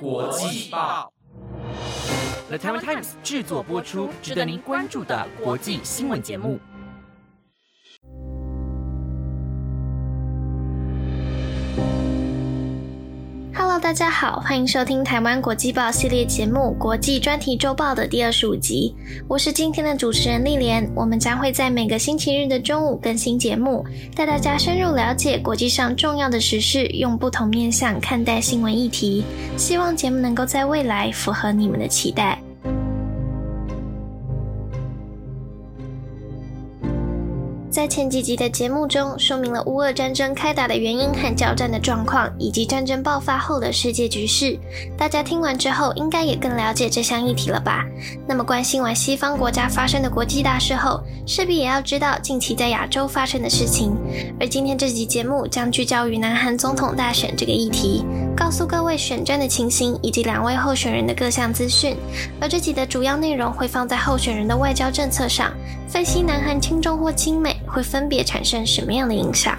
国际报 The t i w a Times 制作播出，值得您关注的国际新闻节目。大家好，欢迎收听台湾国际报系列节目《国际专题周报》的第二十五集。我是今天的主持人丽莲，我们将会在每个星期日的中午更新节目，带大家深入了解国际上重要的时事，用不同面向看待新闻议题。希望节目能够在未来符合你们的期待。在前几集的节目中，说明了乌俄战争开打的原因和交战的状况，以及战争爆发后的世界局势。大家听完之后，应该也更了解这项议题了吧？那么，关心完西方国家发生的国际大事后，势必也要知道近期在亚洲发生的事情。而今天这集节目将聚焦于南韩总统大选这个议题，告诉各位选战的情形以及两位候选人的各项资讯。而这集的主要内容会放在候选人的外交政策上，分析南韩亲中或亲美。会分别产生什么样的影响？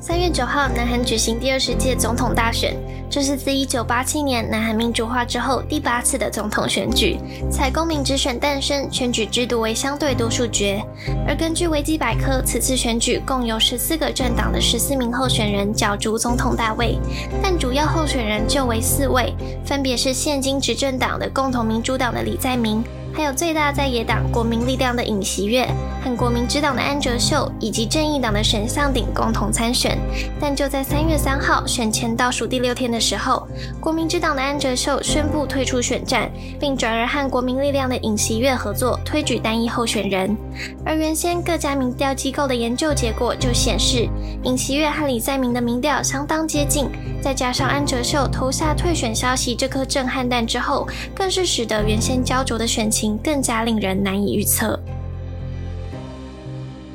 三月九号，南韩举行第二十届总统大选，这是自一九八七年南韩民主化之后第八次的总统选举，采公民直选诞生，选举制度为相对多数决。而根据维基百科，此次选举共有十四个政党的十四名候选人角逐总统大位，但主要候选人就为四位，分别是现今执政党的共同民主党的李在明。还有最大在野党国民力量的尹锡悦和国民之党的安哲秀，以及正义党的沈相鼎共同参选。但就在三月三号选前倒数第六天的时候，国民之党的安哲秀宣布退出选战，并转而和国民力量的尹锡悦合作推举单一候选人。而原先各家民调机构的研究结果就显示，尹锡悦和李在明的民调相当接近，再加上安哲秀投下退选消息这颗震撼弹之后，更是使得原先焦灼的选情。更加令人难以预测。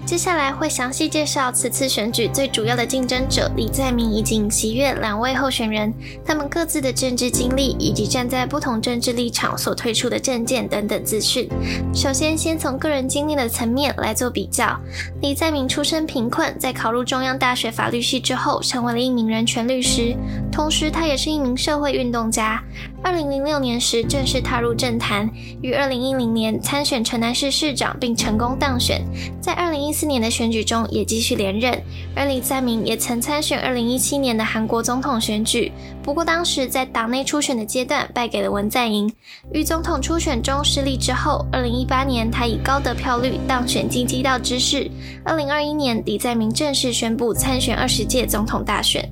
接下来会详细介绍此次选举最主要的竞争者李在明以及尹锡悦两位候选人，他们各自的政治经历以及站在不同政治立场所推出的政见等等资讯。首先，先从个人经历的层面来做比较。李在明出身贫困，在考入中央大学法律系之后，成为了一名人权律师，同时他也是一名社会运动家。二零零六年时正式踏入政坛，于二零一零年参选城南市市长并成功当选，在二零一四年的选举中也继续连任。而李在明也曾参选二零一七年的韩国总统选举，不过当时在党内初选的阶段败给了文在寅，于总统初选中失利之后，二零一八年他以高得票率当选京畿道知事。二零二一年，李在明正式宣布参选二十届总统大选。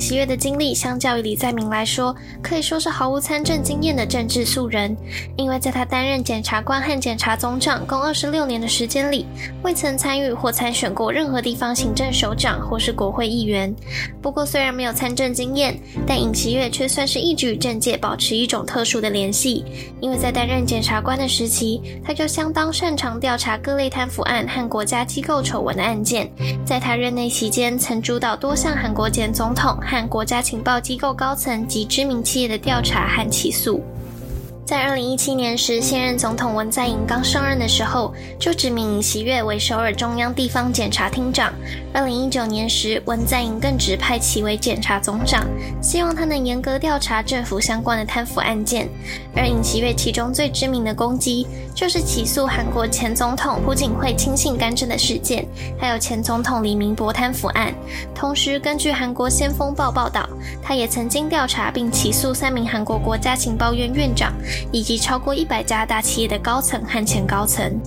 锡悦的经历，相较于李在明来说，可以说是毫无参政经验的政治素人。因为在他担任检察官和检察总长共二十六年的时间里，未曾参与或参选过任何地方行政首长或是国会议员。不过，虽然没有参政经验，但尹锡悦却算是一直与政界保持一种特殊的联系。因为在担任检察官的时期，他就相当擅长调查各类贪腐案和国家机构丑闻的案件。在他任内期间，曾主导多项韩国检总统。和国家情报机构高层及知名企业的调查和起诉。在二零一七年时，现任总统文在寅刚上任的时候，就指名尹锡悦为首尔中央地方检察厅长。二零一九年时，文在寅更指派其为检察总长，希望他能严格调查政府相关的贪腐案件。而尹锡悦其中最知名的攻击，就是起诉韩国前总统朴槿惠亲信干政的事件，还有前总统李明博贪腐案。同时，根据韩国《先锋报》报道，他也曾经调查并起诉三名韩国国家情报院院长。以及超过一百家大企业的高层和前高层。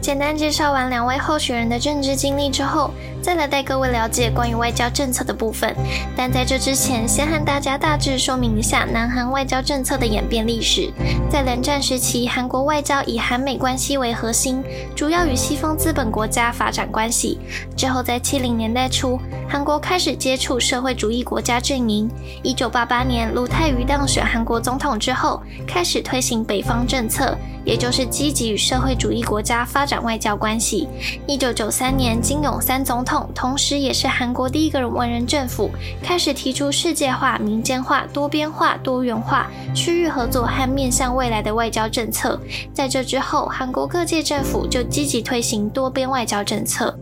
简单介绍完两位候选人的政治经历之后，再来带各位了解关于外交政策的部分。但在这之前，先和大家大致说明一下南韩外交政策的演变历史。在冷战时期，韩国外交以韩美关系为核心，主要与西方资本国家发展关系。之后，在七零年代初，韩国开始接触社会主义国家阵营。一九八八年，卢泰愚当选韩国总统之后，开始推行北方政策。也就是积极与社会主义国家发展外交关系。一九九三年，金泳三总统。同时也是韩国第一个文人政府，开始提出世界化、民间化、多边化、多元化、区域合作和面向未来的外交政策。在这之后，韩国各界政府就积极推行多边外交政策。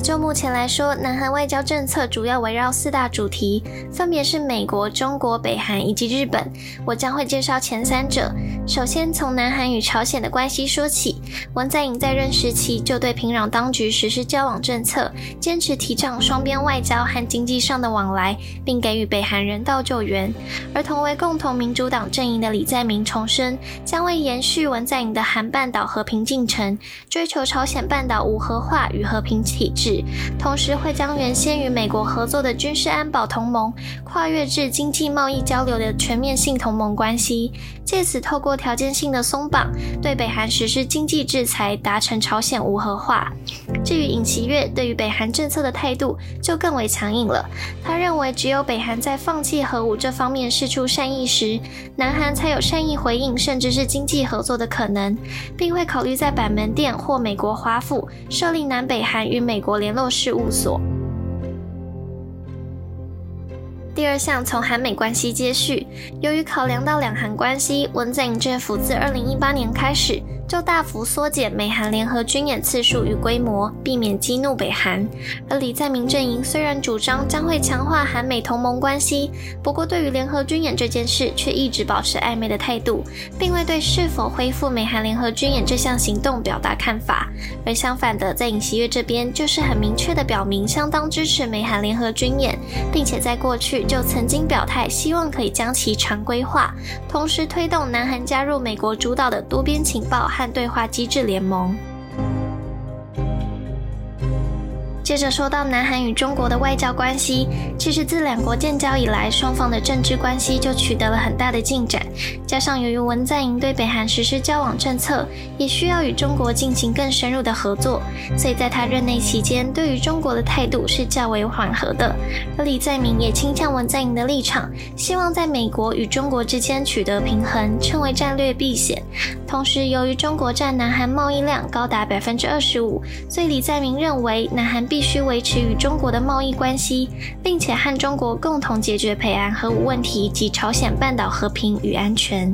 就目前来说，南韩外交政策主要围绕四大主题，分别是美国、中国、北韩以及日本。我将会介绍前三者。首先从南韩与朝鲜的关系说起。文在寅在任时期就对平壤当局实施交往政策，坚持提倡双边外交和经济上的往来，并给予北韩人道救援。而同为共同民主党阵营的李在明重申，将为延续文在寅的韩半岛和平进程，追求朝鲜半岛无核化与和平体制。同时会将原先与美国合作的军事安保同盟跨越至经济贸易交流的全面性同盟关系，借此透过条件性的松绑，对北韩实施经济制裁，达成朝鲜无核化。至于尹锡悦对于北韩政策的态度就更为强硬了，他认为只有北韩在放弃核武这方面示出善意时，南韩才有善意回应，甚至是经济合作的可能，并会考虑在板门店或美国华府设立南北韩与美国。联络事务所。第二项从韩美关系接续，由于考量到两韩关系，文在寅政府自二零一八年开始。就大幅缩减美韩联合军演次数与规模，避免激怒北韩。而李在明阵营虽然主张将会强化韩美同盟关系，不过对于联合军演这件事却一直保持暧昧的态度，并未对是否恢复美韩联合军演这项行动表达看法。而相反的，在尹锡悦这边就是很明确的表明相当支持美韩联合军演，并且在过去就曾经表态希望可以将其常规化，同时推动南韩加入美国主导的多边情报。和对话机制联盟。接着说到南韩与中国的外交关系，其实自两国建交以来，双方的政治关系就取得了很大的进展。加上由于文在寅对北韩实施交往政策，也需要与中国进行更深入的合作，所以在他任内期间，对于中国的态度是较为缓和的。而李在明也倾向文在寅的立场，希望在美国与中国之间取得平衡，称为战略避险。同时，由于中国占南韩贸易量高达百分之二十五，所以李在明认为南韩必必须维持与中国的贸易关系，并且和中国共同解决北韩核武问题及朝鲜半岛和平与安全。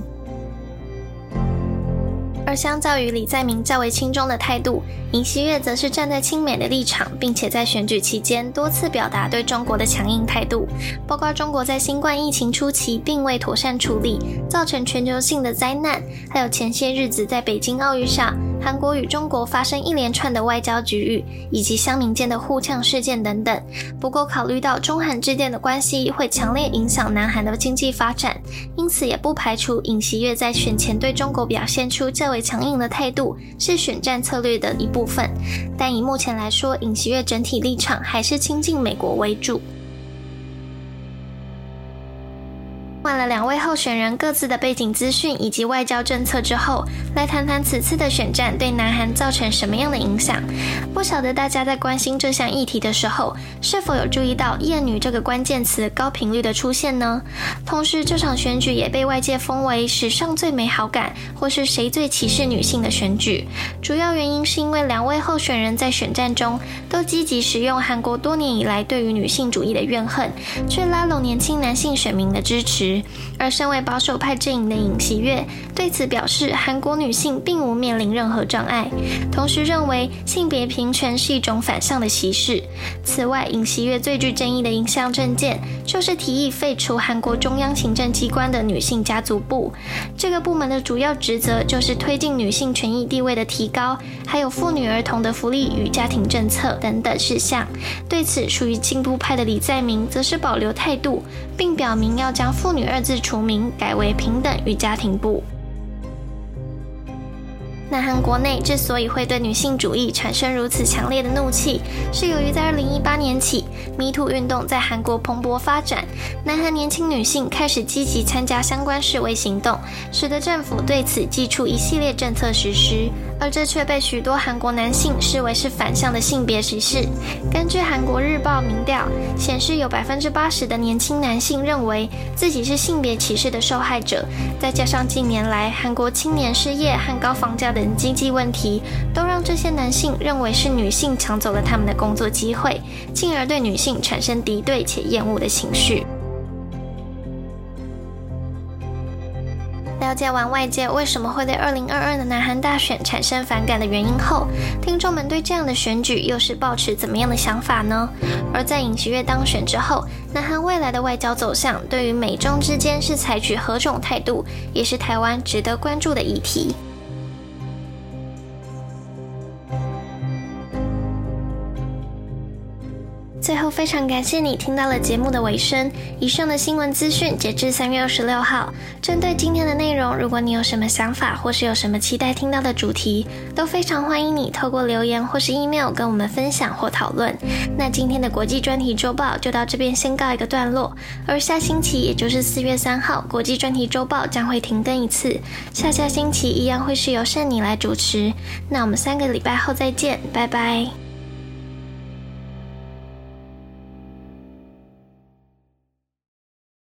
相较于李在明较为轻中的态度，尹锡悦则是站在亲美的立场，并且在选举期间多次表达对中国的强硬态度，包括中国在新冠疫情初期并未妥善处理，造成全球性的灾难，还有前些日子在北京奥运上。韩国与中国发生一连串的外交局域，以及乡民间的互呛事件等等。不过，考虑到中韩之间的关系会强烈影响南韩的经济发展，因此也不排除尹锡悦在选前对中国表现出较为强硬的态度是选战策略的一部分。但以目前来说，尹锡悦整体立场还是亲近美国为主。换了两位候选人各自的背景资讯以及外交政策之后，来谈谈此次的选战对南韩造成什么样的影响？不晓得大家在关心这项议题的时候，是否有注意到“厌女”这个关键词高频率的出现呢？同时，这场选举也被外界封为史上最没好感，或是谁最歧视女性的选举。主要原因是因为两位候选人在选战中都积极使用韩国多年以来对于女性主义的怨恨，却拉拢年轻男性选民的支持。而身为保守派阵营的尹锡悦对此表示，韩国女性并无面临任何障碍，同时认为性别平权是一种反向的歧视。此外，尹锡悦最具争议的一项政见就是提议废除韩国中央行政机关的女性家族部。这个部门的主要职责就是推进女性权益地位的提高，还有妇女儿童的福利与家庭政策等等事项。对此，属于进步派的李在明则是保留态度，并表明要将妇女。二字除名，改为平等与家庭部。南韩国内之所以会对女性主义产生如此强烈的怒气，是由于在二零一八年起，Me Too 运动在韩国蓬勃发展，南韩年轻女性开始积极参加相关示威行动，使得政府对此寄出一系列政策实施。而这却被许多韩国男性视为是反向的性别歧视。根据韩国日报民调显示，有百分之八十的年轻男性认为自己是性别歧视的受害者。再加上近年来韩国青年失业和高房价等经济问题，都让这些男性认为是女性抢走了他们的工作机会，进而对女性产生敌对且厌恶的情绪。了解完外界为什么会对二零二二的南韩大选产生反感的原因后，听众们对这样的选举又是抱持怎么样的想法呢？而在尹锡悦当选之后，南韩未来的外交走向，对于美中之间是采取何种态度，也是台湾值得关注的议题。最后，非常感谢你听到了节目的尾声。以上的新闻资讯截至三月二十六号。针对今天的内容，如果你有什么想法，或是有什么期待听到的主题，都非常欢迎你透过留言或是 email 跟我们分享或讨论。那今天的国际专题周报就到这边先告一个段落。而下星期，也就是四月三号，国际专题周报将会停更一次。下下星期一样会是由圣你来主持。那我们三个礼拜后再见，拜拜。